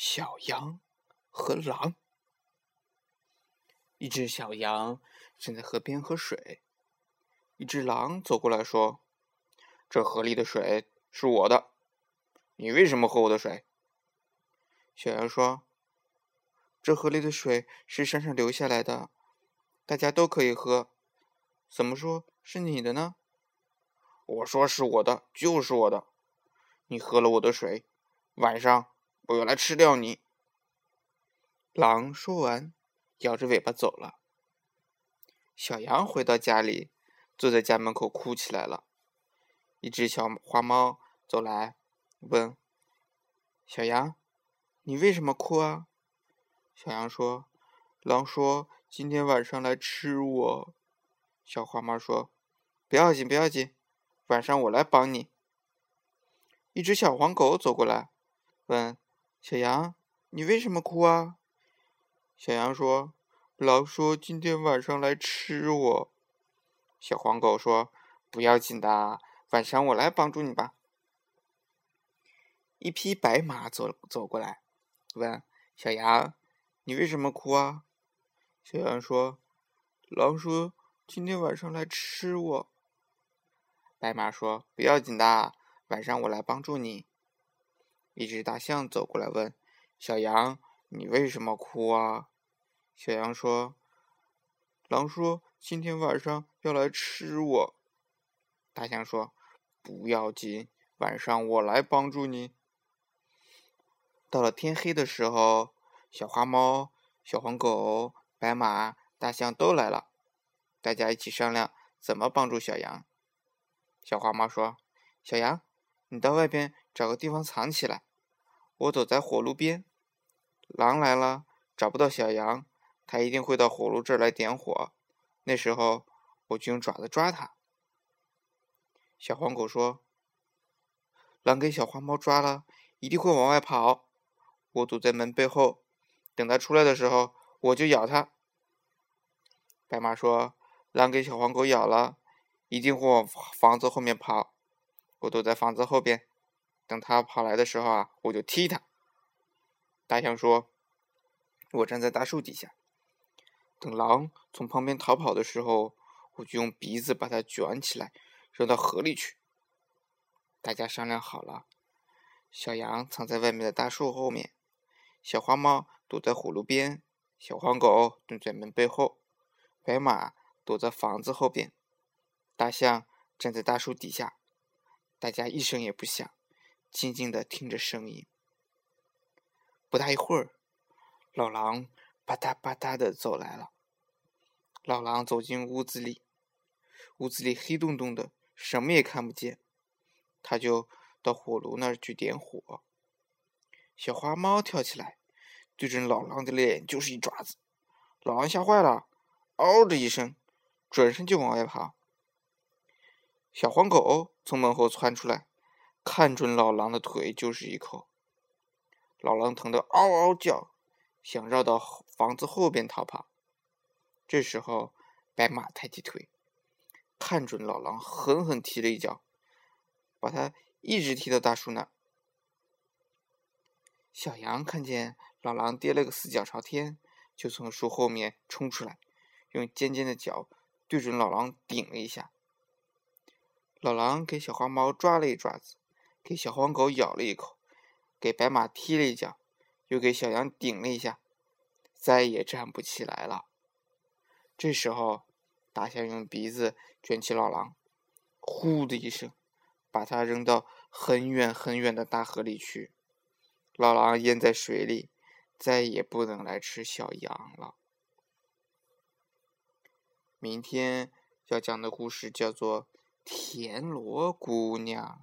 小羊和狼。一只小羊正在河边喝水，一只狼走过来说：“这河里的水是我的，你为什么喝我的水？”小羊说：“这河里的水是山上流下来的，大家都可以喝，怎么说是你的呢？”“我说是我的，就是我的。你喝了我的水，晚上。”我要来吃掉你！狼说完，摇着尾巴走了。小羊回到家里，坐在家门口哭起来了。一只小花猫走来，问：“小羊，你为什么哭啊？”小羊说：“狼说今天晚上来吃我。”小花猫说：“不要紧，不要紧，晚上我来帮你。”一只小黄狗走过来，问。小羊，你为什么哭啊？小羊说：“狼说今天晚上来吃我。”小黄狗说：“不要紧的，晚上我来帮助你吧。”一匹白马走走过来，问小羊：“你为什么哭啊？”小羊说：“狼说今天晚上来吃我。”白马说：“不要紧的，晚上我来帮助你。”一只大象走过来问：“小羊，你为什么哭啊？”小羊说：“狼说今天晚上要来吃我。”大象说：“不要紧，晚上我来帮助你。”到了天黑的时候，小花猫、小黄狗、白马、大象都来了，大家一起商量怎么帮助小羊。小花猫说：“小羊，你到外边找个地方藏起来。”我走在火炉边，狼来了，找不到小羊，它一定会到火炉这儿来点火。那时候，我就用爪子抓它。小黄狗说：“狼给小花猫抓了，一定会往外跑。我躲在门背后，等它出来的时候，我就咬它。”白马说：“狼给小黄狗咬了，一定会往房子后面跑。我躲在房子后边。”等他跑来的时候啊，我就踢他。大象说：“我站在大树底下，等狼从旁边逃跑的时候，我就用鼻子把它卷起来，扔到河里去。”大家商量好了，小羊藏在外面的大树后面，小花猫躲在火炉边，小黄狗蹲在门背后，白马躲在房子后边，大象站在大树底下。大家一声也不响。静静的听着声音。不大一会儿，老狼吧嗒吧嗒的走来了。老狼走进屋子里，屋子里黑洞洞的，什么也看不见。他就到火炉那儿去点火。小花猫跳起来，对准老狼的脸就是一爪子。老狼吓坏了，嗷的一声，转身就往外跑。小黄狗从门后窜出来。看准老狼的腿就是一口，老狼疼得嗷嗷叫，想绕到房子后边逃跑。这时候，白马抬起腿，看准老狼，狠狠踢了一脚，把他一直踢到大树那儿。小羊看见老狼跌了个四脚朝天，就从树后面冲出来，用尖尖的角对准老狼顶了一下。老狼给小花猫抓了一爪子。给小黄狗咬了一口，给白马踢了一脚，又给小羊顶了一下，再也站不起来了。这时候，大象用鼻子卷起老狼，呼的一声，把它扔到很远很远的大河里去。老狼淹在水里，再也不能来吃小羊了。明天要讲的故事叫做《田螺姑娘》。